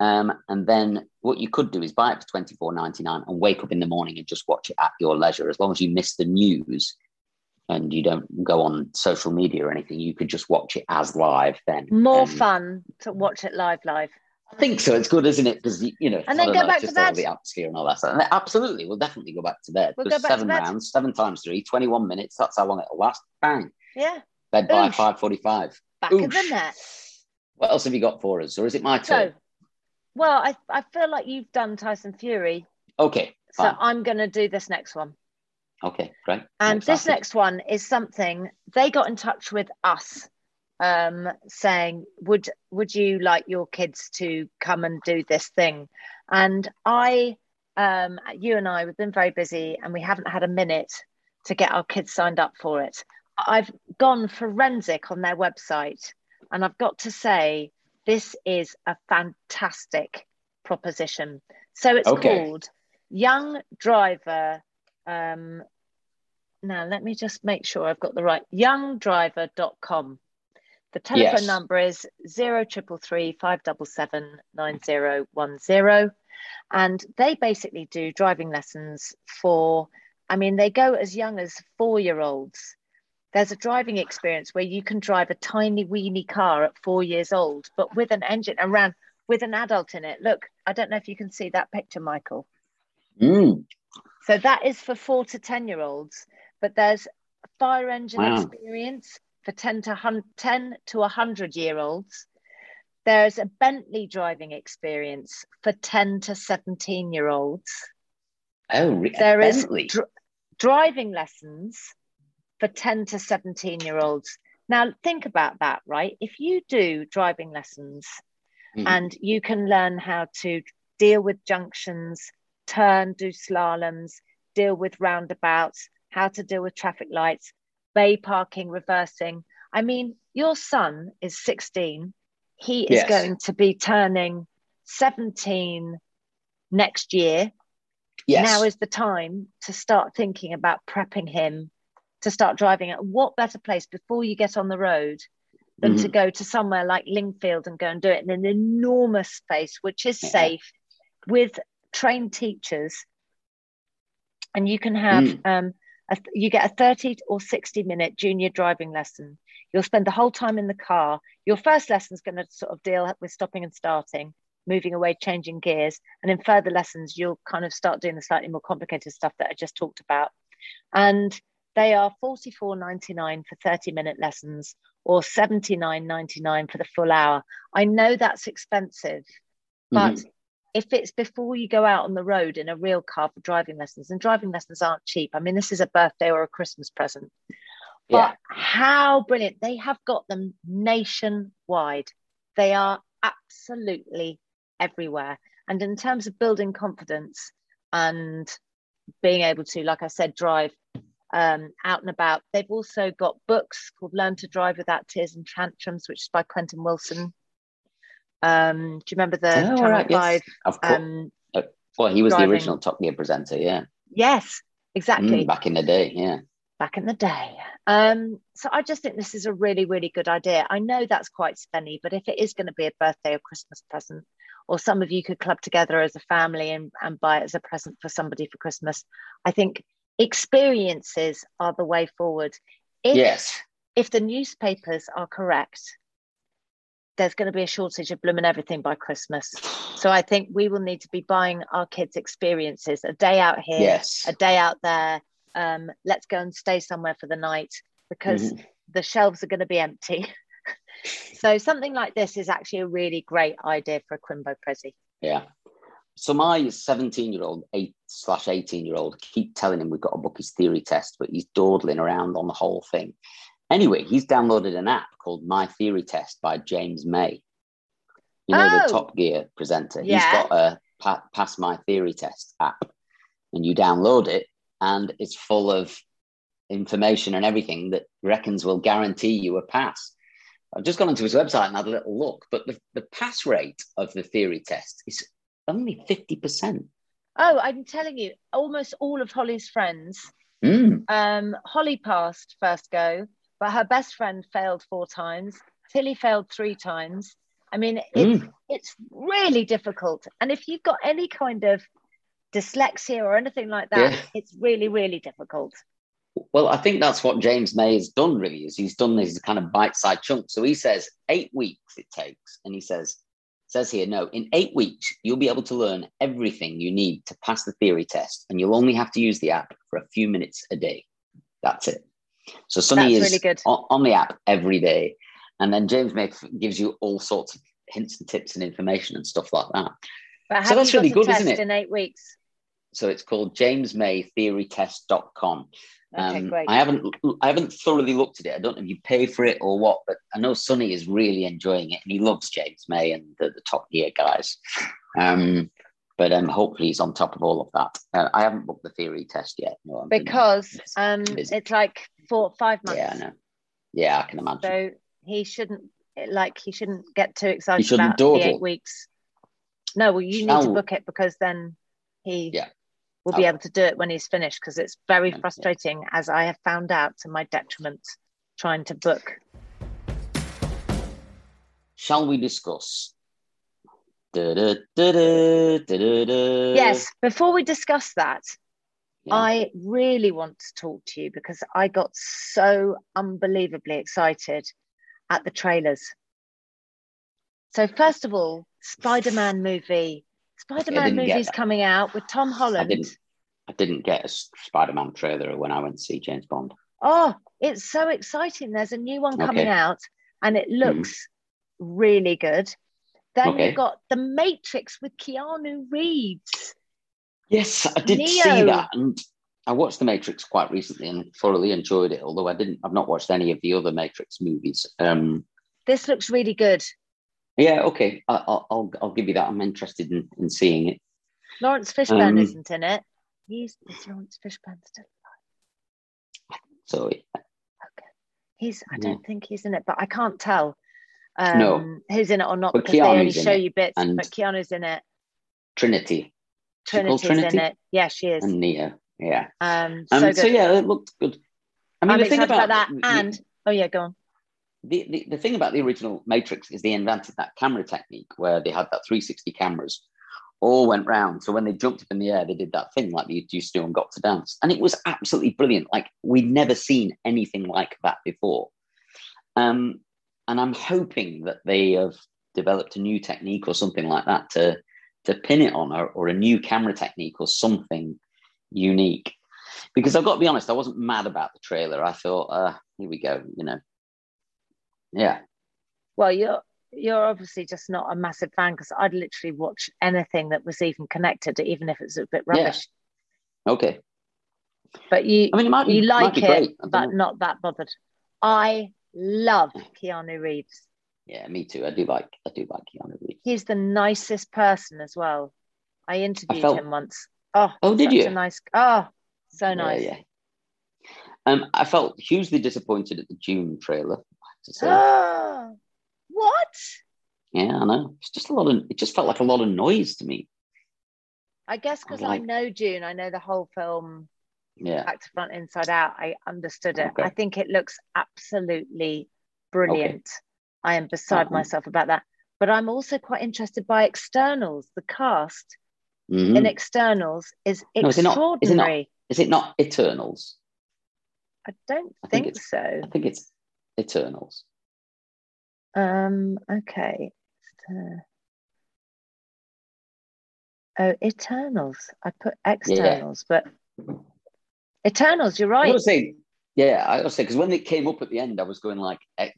Um, and then what you could do is buy it for twenty four ninety nine and wake up in the morning and just watch it at your leisure. As long as you miss the news and you don't go on social media or anything, you could just watch it as live. Then More Um, fun to watch it live, live. I think so. It's good, isn't it? Because you know, And then go know, back to bed. the atmosphere and all that stuff. And absolutely, we'll definitely go back to bed. We'll There's go back to seven rounds, seven times three, 21 minutes. That's how long it'll last. Bang. Yeah, Bed by five forty-five. back of the net. What else have you got for us, or is it my turn? So, well, I, I feel like you've done Tyson Fury, okay, so. I'm going to do this next one. Okay, great. And this excited. next one is something they got in touch with us, um, saying, "Would would you like your kids to come and do this thing?" And I, um, you and I, we've been very busy, and we haven't had a minute to get our kids signed up for it. I've gone forensic on their website, and I've got to say, this is a fantastic proposition. So it's Okay. called Young Driver. Um, now, let me just make sure I've got the right youngdriver.com. The telephone Yes. number is 0333 577 9010. And they basically do driving lessons for, I mean, they go as young as four year olds. There's a driving experience where you can drive a tiny, weeny car at four years old, but with an engine around with an adult in it. Look, I don't know if you can see that picture, Michael. Mm, So that is for four to 10 year olds, but there's fire engine Wow. experience for 10 to, hun- 10 to 100 year olds. There's a Bentley driving experience for 10 to 17 year olds. oh, re- There is dr- driving lessons for 10 to 17 year olds. Now, think about that, right? If you do driving lessons Mhm. and you can learn how to deal with junctions, turn, do slaloms, deal with roundabouts, how to deal with traffic lights, bay parking, reversing. I mean, your son is 16. He is Yes. going to be turning 17 next year. yes. Now is the time to start thinking about prepping him to start driving. At what better place before you get on the road than to Mhm. go to somewhere like Lingfield and go and do it in an enormous space, which is Yeah. safe with trained teachers. And you can have, Mm. um, a, you get a 30 or 60 minute junior driving lesson. You'll spend the whole time in the car. Your first lesson is going to sort of deal with stopping and starting, moving away, changing gears. And in further lessons, you'll kind of start doing the slightly more complicated stuff that I just talked about. And they are $44.99 for 30 minute lessons or $79.99 for the full hour. I know that's expensive, but Mhm. If it's before you go out on the road in a real car for driving lessons, and driving lessons aren't cheap. I mean, this is a birthday or a Christmas present. Yeah. But how brilliant. They have got them nationwide. They are absolutely everywhere. And in terms of building confidence and being able to, like I said, drive um, out and about, they've also got books called Learn to Drive Without Tears and Tantrums, which is by Quentin Wilson. Um, do you remember the Oh, Channel right, yes. Of course. Um, well, he was driving. the original Top Gear presenter. Yeah. yes, exactly. Mm, back in the day. Yeah. back in the day. Um, so I just think this is a really, really good idea. I know that's quite spenny, but if it is going to be a birthday or Christmas present, or some of you could club together as a family and, and buy it as a present for somebody for Christmas, I think experiences are the way forward. If, yes. if the newspapers are correct, there's going to be a shortage of blooming everything by Christmas. So I think we will need to be buying our kids experiences, a day out here, Yes. a day out there. Um, let's go and stay somewhere for the night because Mhm. the shelves are going to be empty. (laughs) so something like this is actually a really great idea for a Quimbo Prezi. Yeah. So my 17 year old, eight slash 18 year old, keep telling him we've got to book his theory test, but he's dawdling around on the whole thing. Anyway, he's downloaded an app called My Theory Test by James May. You know, Oh. the Top Gear presenter. Yeah. He's got a pa- Pass My Theory Test app. And you download it, and it's full of information and everything that reckons will guarantee you a pass. I've just gone onto his website and had a little look, but the, the pass rate of the theory test is only 50%. Oh, I'm telling you, almost all of Holly's friends. Mm. Um, Holly passed first go, but her best friend failed four times. Tilly failed three times. I mean, it's Mm. it's really difficult. And if you've got any kind of dyslexia or anything like that, Yeah. it's really, really difficult. Well, I think that's what James May has done. Really, is he's done these kind of bite-sized chunks. So he says eight weeks it takes, and he says says here, no, in eight weeks you'll be able to learn everything you need to pass the theory test, and you'll only have to use the app for a few minutes a day. That's it. So Sonny That's is really good. on, on the app every day, and then James May gives you all sorts of hints and tips and information and stuff like that. But So that's really good, isn't it? in eight weeks? So it's called jamesmaytheorytest.com. Okay, Um, great. I haven't I haven't thoroughly looked at it. I don't know if you pay for it or what, but I know Sonny is really enjoying it and he loves James May and the, the Top Gear guys. Um, but um, hopefully he's on top of all of that. Uh, I haven't booked the theory test yet. No, because um, it's like four, five months. yeah, I know. Yeah, I can imagine. So he shouldn't like he shouldn't get too excited about the eight weeks. No, well, you need to oh. book it because then he Yeah. will be I'll- able to do it when he's finished. Because it's very frustrating, as I have found out to my detriment, trying to book. Shall we discuss? Da-da-da-da, Yes, before we discuss that, Yeah. I really want to talk to you because I got so unbelievably excited at the trailers. So, first of all, Spider Man movie. Spider Man movie's coming out with Tom I Holland. didn't. I didn't get a Spider-Man trailer when I went to see James Bond. Oh, it's so exciting. There's a new one coming Okay. out and it mm-hmm. looks really good. Then Okay. you've got The Matrix with Keanu Reeves. Yes, I did see that, and I watched The Matrix quite recently and thoroughly enjoyed it. Although I didn't, I've not watched any of the other Matrix movies. Um, This looks really good. yeah, okay, I, I'll, I'll I'll give you that. I'm interested in, in seeing it. Laurence Fishburne Um, isn't in it. He's is Laurence Fishburne still alive? So okay. He's I don't think he's in it, but I can't tell um No. who's in it or not But because they only show it, you bits, but Keanu's in it. Trinity, Is she called Trinity's Trinity? in it. Yeah, she is. and Neo, yeah. Um Um, so so, yeah, it looked good. I mean, I'm the thing about, about, that. the- And oh yeah, go on. the, the, the thing about the original Matrix is they invented that camera technique where they had that 360 cameras all went round. So when they jumped up in the air, they did that thing like they used to do and got to dance. And it was absolutely brilliant. Like we'd never seen anything like that before. Um, and I'm hoping that they have developed a new technique or something like that to to pin it on or, or a new camera technique or something unique. Because I've got to be honest, I wasn't mad about the trailer. I thought, uh, here we go, you know. Yeah. Well, you're you're obviously just not a massive fan because I'd literally watch anything that was even connected, even if it's a bit Yeah. rubbish. Okay. But you I mean, it might be, you like it. But know. not that bothered. I love Keanu Reeves. Yeah, me too. I do like I do like Keanu Reeves. He's the nicest person as well. I interviewed felt- him once. Oh, Oh, did you? A nice. Oh, so nice. Yeah, yeah. Um, I felt hugely disappointed at the Dune trailer. To say. (gasps) What? yeah, I know. It's just a lot of. It just felt like a lot of noise to me. I guess because like- I know Dune, I know the whole film Yeah. back to front, inside out. I understood it. Okay. I think it looks absolutely brilliant. I am beside Uh-huh. myself about that. But I'm also quite interested by externals. The cast Mhm. in externals is No, is it not- is it not? extraordinary. Is it not Eternals? I don't I think think, so. I think it's Eternals. Um, okay. Uh, oh, Eternals. I put externals, but Eternals, you're I right. gotta say, yeah, I was saying because when it came up at the end, I was going like Et-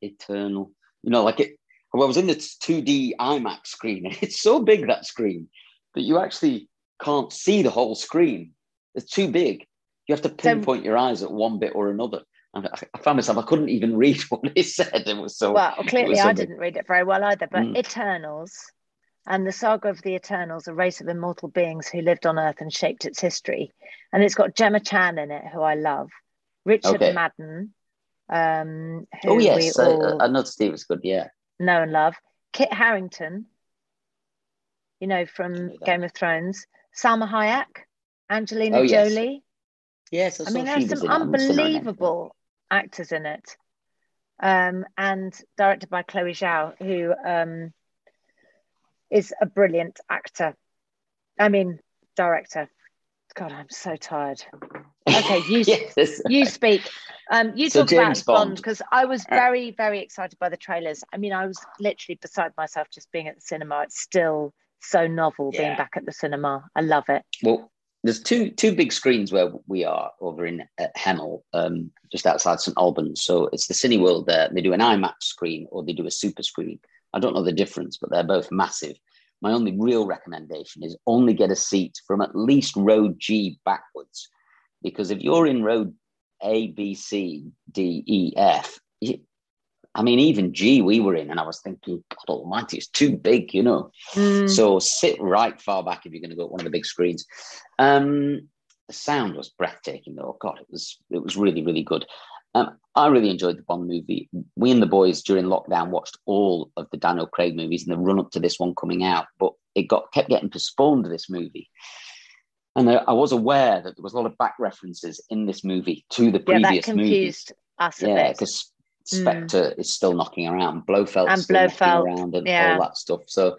Eternal. You know, like it. I was in the 2D IMAX screen, and (laughs) it's so big that screen that you actually can't see the whole screen. It's too big. You have to pinpoint your eyes at one bit or another. I, I found myself I couldn't even (laughs) read what it said. It was so Well, clearly was I didn't read it very well either, but Mm. Eternals and the saga of the Eternals, a race of immortal beings who lived on Earth and shaped its history. And it's got Gemma Chan in it, who I love, Richard Okay. Madden, um, who Oh yes, we uh, all uh, another Steve was good. Yeah, know and love, Kit Harington, you know, from know. Game of Thrones, Salma Hayek, Angelina Oh. Jolie. yes. I, I mean, there's some in it. I'm just wondering- unbelievable actors in it. Um, and directed by Chloe Zhao, who um, is a brilliant actor. I mean, director. God, I'm so tired. Okay, you (laughs) yes. you speak. Um, you So talk about James Bond Bond. because I was very, very excited by the trailers. I mean, I was literally beside myself just being at the cinema. It's still so novel being back at the cinema. I love it. Well, there's two two big screens where we are over in at Hemel, um, just outside St Albans. So it's the Cineworld there. They do an IMAX screen or they do a super screen. I don't know the difference, but they're both massive. My only real recommendation is only get a seat from at least row G backwards, because if you're in row A, B, C, D, E, F, you- I mean, even G we were in, and I was thinking, God Almighty, it's too big, you know. Mm. So sit right far back if you're going to go at one of the big screens. Um, the sound was breathtaking, though. God, it was it was really really good. Um, I really enjoyed the Bond movie. We and the boys during lockdown watched all of the Daniel Craig movies in the run up to this one coming out, but it got kept getting postponed. This movie, and I, I was aware that there was a lot of back references in this movie to the Yeah, that previous movies. confused us a Yeah, because Spectre is still knocking around, Blofeld And still knocking Blofeld, around, and yeah. all that stuff. So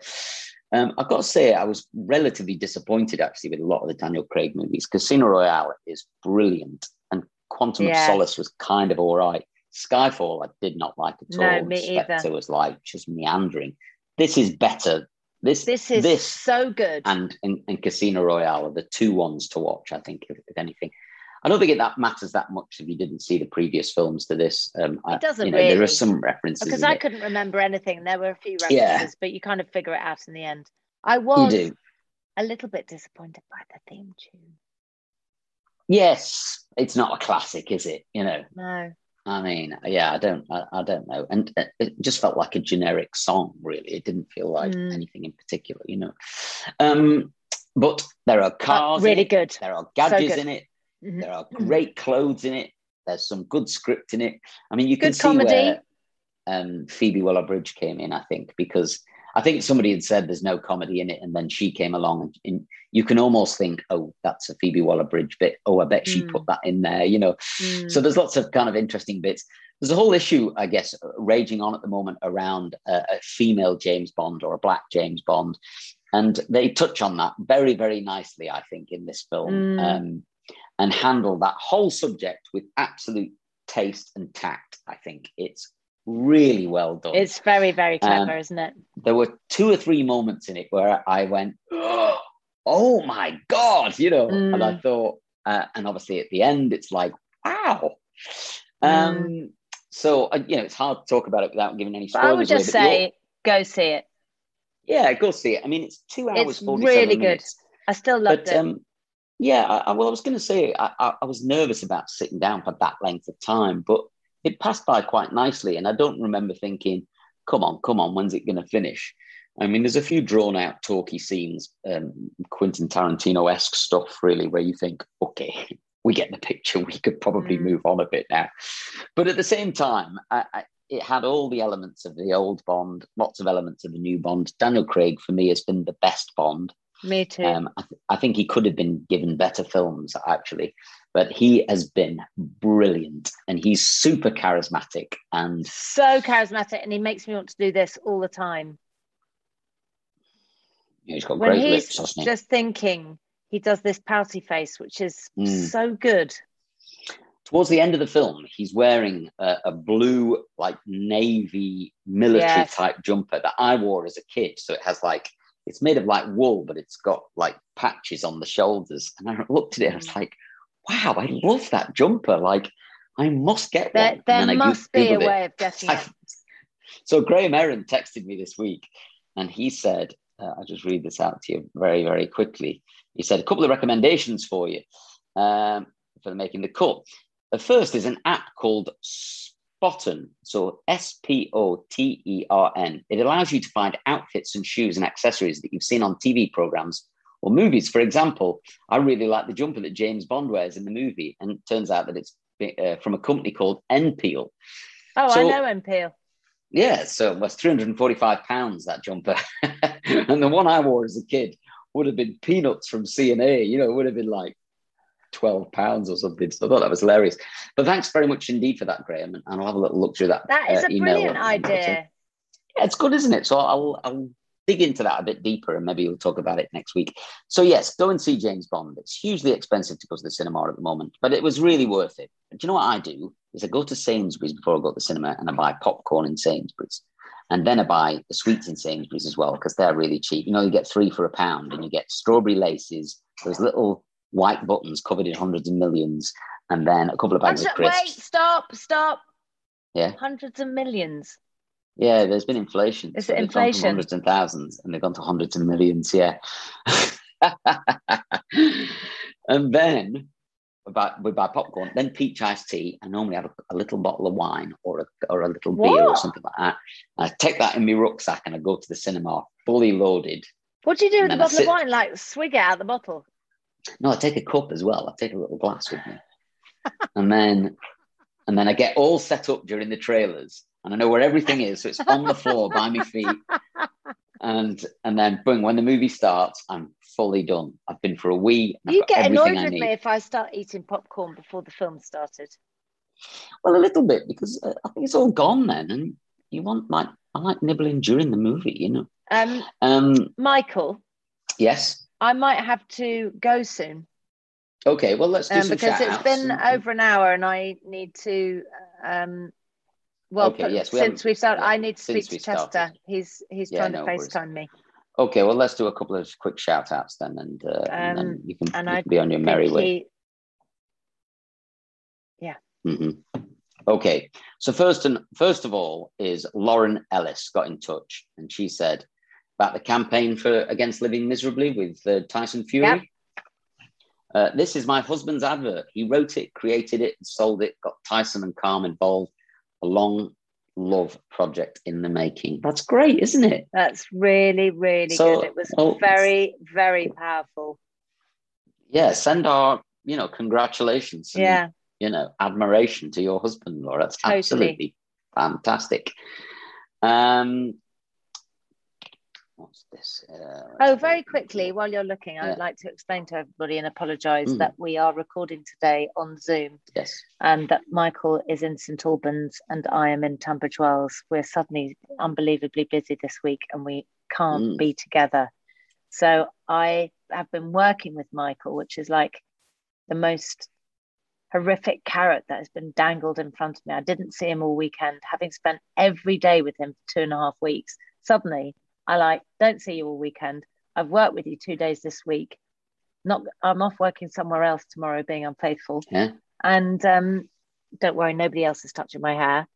um, I've got to say, I was relatively disappointed actually with a lot of the Daniel Craig movies. Casino Royale is brilliant, and Quantum Yes. of Solace was kind of all right. Skyfall, I did not like at No, all. me Spectre either. was like just meandering. This is better. This This is this so good. and, and and Casino Royale are the two ones to watch. I think, if, if anything. I don't think it that matters that much if you didn't see the previous films to this. Um, It doesn't you know, There are some references because I it. couldn't remember anything. There were a few references, Yeah. but you kind of figure it out in the end. I was do. a little bit disappointed by the theme tune. Yes, it's not a classic, is it? You know, No. I mean, yeah, I don't, I, I don't know, and it- just felt like a generic song. Really, it didn't feel like Mm. anything in particular, you know. Um, but there are cars, really it, good. There are gadgets good. in it. Mhm. There are great clothes in it. There's some good script in it. I mean, you can Good see comedy. where um, Phoebe Waller-Bridge came in. I think because I think somebody had said there's no comedy in it, and then she came along, and, and you can almost think, oh, that's a Phoebe Waller-Bridge bit. Oh, I bet she Mm. put that in there. You know, Mm. so there's lots of kind of interesting bits. There's a whole issue, I guess, raging on at the moment around a, a female James Bond or a black James Bond, and they touch on that very, very nicely, I think, in this film, Mm. um, and handle that whole subject with absolute taste and tact. I think it's really well done. It's very, very Um, clever, isn't it? there were two or three moments in it where I went, (gasps) "Oh my god!" You know, and I Mm. thought, uh, and obviously at the end, it's like, "Wow." Um, Mm. So uh, you know, it's hard to talk about it without giving any But spoilers. I would just say, go see it. yeah, go see it. I mean, it's two hours, It's 47 really good. minutes. I still loved But it. um, yeah, I, I, well, I was going to say I, I, I was nervous about sitting down for that length of time, but it passed by quite nicely, and I don't remember thinking, "Come on, come on, when's it going to finish?" I mean, there's a few drawn out, talky scenes, um, Quentin Tarantino esque stuff, really, where you think, "Okay, (laughs) we get the picture. We could probably Mm. move on a bit now," but at the same time, I, I, it had all the elements of the old Bond, lots of elements of the new Bond. Daniel Craig, for me, has been the best Bond. Me too. Um, I, th- I think he could have been given better films, actually, but he has been brilliant and he's super charismatic. And so charismatic, and he makes me want to do this all the time. know, he's got When great he's lips, hasn't he? just thinking, he does this pouty face, which is Mm. so good. Towards the end of the film, he's wearing a, a blue, like navy military Yes. type jumper that I wore as a kid. So it has like, it's made of like wool, but it's got like patches on the shoulders. And I looked at it, and I was Mm. like, wow, I love that jumper. Like, I must get There, one. There must be a Googled it. way of getting it. (laughs) so Graham Aaron texted me this week and he said, uh, I'll just read this out to you very, very quickly. He said, a couple of recommendations for you um, for making the cut. The first is an app called Spotern. So S P O T E R N. It allows you to find outfits and shoes and accessories that you've seen on TV programs or movies. For example, I really like the jumper that James Bond wears in the movie, and it turns out that it's uh, from a company called N.Peal. Oh, so, I know N.Peal. Yeah, so it was 345 pounds that jumper. (laughs) and the one I wore as a kid would have been peanuts from C&A, you know, it would have been like 12 pounds or something. So I thought that was hilarious. But thanks very much indeed for that, Graham. And I'll have a little look through that. That is uh, a brilliant idea. Yeah, it's good, isn't it? So I'll, I'll dig into that a bit deeper and maybe we'll talk about it next week. So, yes, go and see James Bond. It's hugely expensive to go to the cinema at the moment, but it was really worth it. Do you know what I do? Is I go to Sainsbury's before I go to the cinema and I buy popcorn in Sainsbury's. And then I buy the sweets in Sainsbury's as well because they're really cheap. You know, you get three for a pound and you get strawberry laces, those little white buttons covered in hundreds of millions, and then a couple of bags of crisps. Wait, stop, stop. Yeah. Hundreds of millions. Yeah, there's been inflation. Is it inflation? hundreds and thousands, and they've gone to hundreds of millions. Yeah. (laughs) and then we buy, we buy popcorn, then peach iced tea. I normally have a, a, little bottle of wine or a, or a little what? beer or something like that. I take that in my rucksack and I go to the cinema fully loaded. What do you do with the bottle of wine? Like swig it out of the bottle? No, I take a cup as well. I take a little glass with me. and then and then I get all set up during the trailers and I know where everything is. So it's on the floor by my feet. And and then boom, when the movie starts, I'm fully done. I've been for a wee. You get annoyed with me if I start eating popcorn before the film started. Well, a little bit because uh, I think it's all gone then, and you want like I like nibbling during the movie, you know. Um, um, Michael. Yes. I might have to go soon. Okay, well let's do um, because it's been and... over an hour, and I need to um, well, okay, yes, we since we've started, I need to speak to Chester. Started. He's he's yeah, trying to FaceTime me. Okay, well, let's do a couple of quick shout outs then, and, uh, um, and then you can, and you can be on your merry way. Yeah. Mm-hmm. Okay, so first and first of all is Lauren Ellis got in touch, and she said about the campaign for against living miserably with uh, Tyson Fury. Yep. Uh, this is my husband's advert. He wrote it, created it, sold it, got Tyson and Calm involved a long love project in the making. That's great, isn't it? That's really, really so, good. It was well, very, very powerful. Yeah, send our, you know, congratulations. And, yeah. You know, admiration to your husband, Laura. That's totally. absolutely fantastic. Um, what's this? Uh, oh, very quickly, while you're looking, I would like to explain to everybody and apologise mm. that we are recording today on Zoom. Yes. And that Michael is in St Albans and I am in Tunbridge Wells. We're suddenly unbelievably busy this week and we can't mm. be together. So I have been working with Michael, which is like the most horrific carrot that has been dangled in front of me. I didn't see him all weekend, having spent every day with him for two and a half weeks. Suddenly, I like, don't see you all weekend. I've worked with you two days this week. Not, I'm off working somewhere else tomorrow, being unfaithful. Yeah. And um, don't worry, nobody else is touching my hair.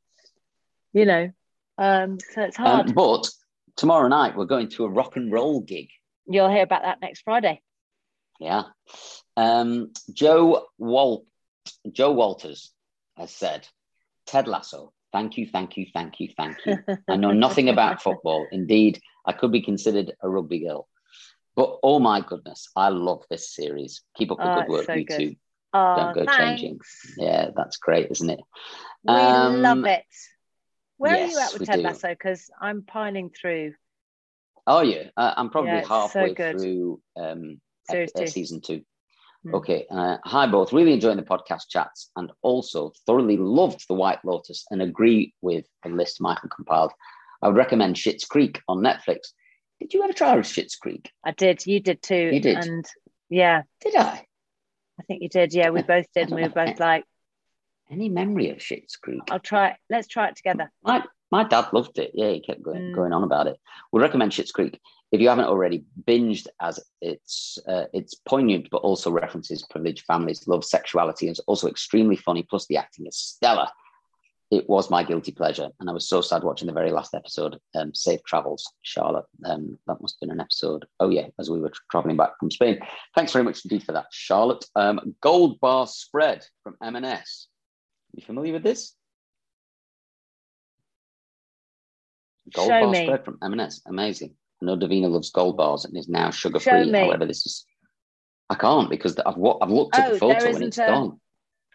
You know, um, so it's hard. Um, but tomorrow night we're going to a rock and roll gig. You'll hear about that next Friday. Yeah. Um, Joe Walt, Joe Walters has said, Ted Lasso. Thank you, thank you, thank you, thank you. I know nothing about (laughs) football. Indeed, I could be considered a rugby girl. But oh my goodness, I love this series. Keep up the oh, good work, so you good. two. Oh, Don't go thanks. changing. Yeah, that's great, isn't it? We um, love it. Where yes, are you at with Ted. Lasso? Because I'm pining through. Oh yeah, uh, I'm probably yeah, halfway so through um, season two. Mm. Okay. Uh, hi, both. Really enjoying the podcast chats and also thoroughly loved The White Lotus and agree with the list Michael compiled. I would recommend Schitt's Creek on Netflix. Did you ever try Schitt's Creek? I did. You did too. You did. And yeah. Did I? I think you did. Yeah, we both did. And we were both (laughs) like. Any memory of Schitt's Creek? I'll try. Let's try it together. My, my dad loved it. Yeah, he kept going, mm. going on about it. We recommend Schitt's Creek if you haven't already binged as it's uh, it's poignant but also references privileged families love sexuality and it's also extremely funny plus the acting is stellar it was my guilty pleasure and i was so sad watching the very last episode um, safe travels charlotte um, that must have been an episode oh yeah as we were traveling back from spain thanks very much indeed for that charlotte um, gold bar spread from m&s You familiar with this? Gold Show bar me. spread from M&S. Amazing. I know Davina loves gold bars and is now sugar free. However, this is. I can't because I've I've looked at Oh, the photo and it's a- gone.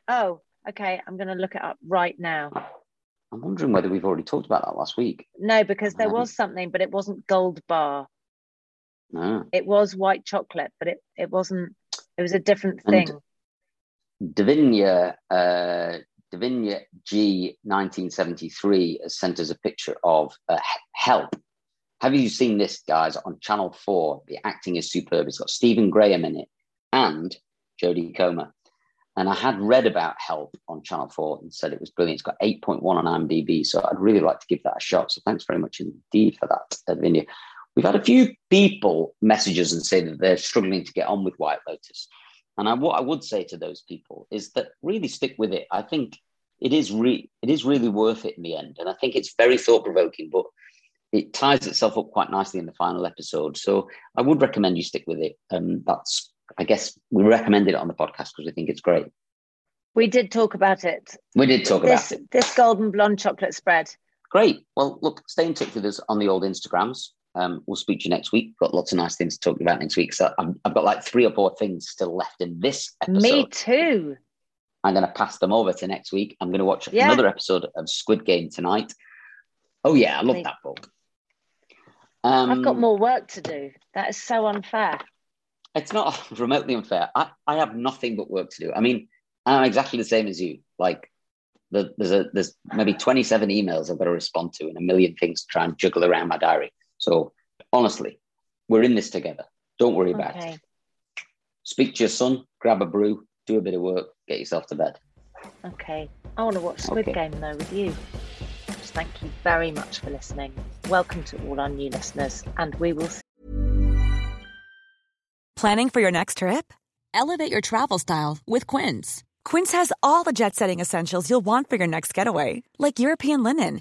Oh, okay. I'm going to look it up right now. I'm wondering whether we've already talked about that last week. No, because there haven't. was something, but it wasn't gold bar. No. It was white chocolate, but it, it wasn't, it was a different thing. Davinia, uh, Davinia G 1973 has sent us a picture of uh, Help. Have you seen this, guys, on Channel 4? The acting is superb. It's got Stephen Graham in it and Jodie Comer. And I had read about Help on Channel 4 and said it was brilliant. It's got 8.1 on IMDb. So I'd really like to give that a shot. So thanks very much indeed for that, Davinia. We've had a few people messages and say that they're struggling to get on with White Lotus. And I, what I would say to those people is that really stick with it. I think it is re- it is really worth it in the end, and I think it's very thought provoking. But it ties itself up quite nicely in the final episode. So I would recommend you stick with it. Um, that's I guess we recommended it on the podcast because we think it's great. We did talk about it. We did talk This, about it. this golden blonde chocolate spread. Great. Well, look, stay in touch with us on the old Instagrams. Um, we'll speak to you next week. Got lots of nice things to talk about next week. So I've, I've got like three or four things still left in this episode. Me too. I'm going to pass them over to next week. I'm going to watch Yeah. another episode of Squid Game tonight. Oh yeah, I love that book. Um, I've got more work to do. That is so unfair. It's not (laughs) remotely unfair. I, I have nothing but work to do. I mean, I'm exactly the same as you. Like, the, there's a there's maybe 27 emails I've got to respond to and a million things to try and juggle around my diary. So honestly, we're in this together. Don't worry about Okay. it. Speak to your son, grab a brew, do a bit of work, get yourself to bed. Okay. I want to watch Squid Okay. Game though with you. Just thank you very much for listening. Welcome to all our new listeners, and we will see Planning for your next trip? Elevate your travel style with Quince. Quince has all the jet setting essentials you'll want for your next getaway, like European linen,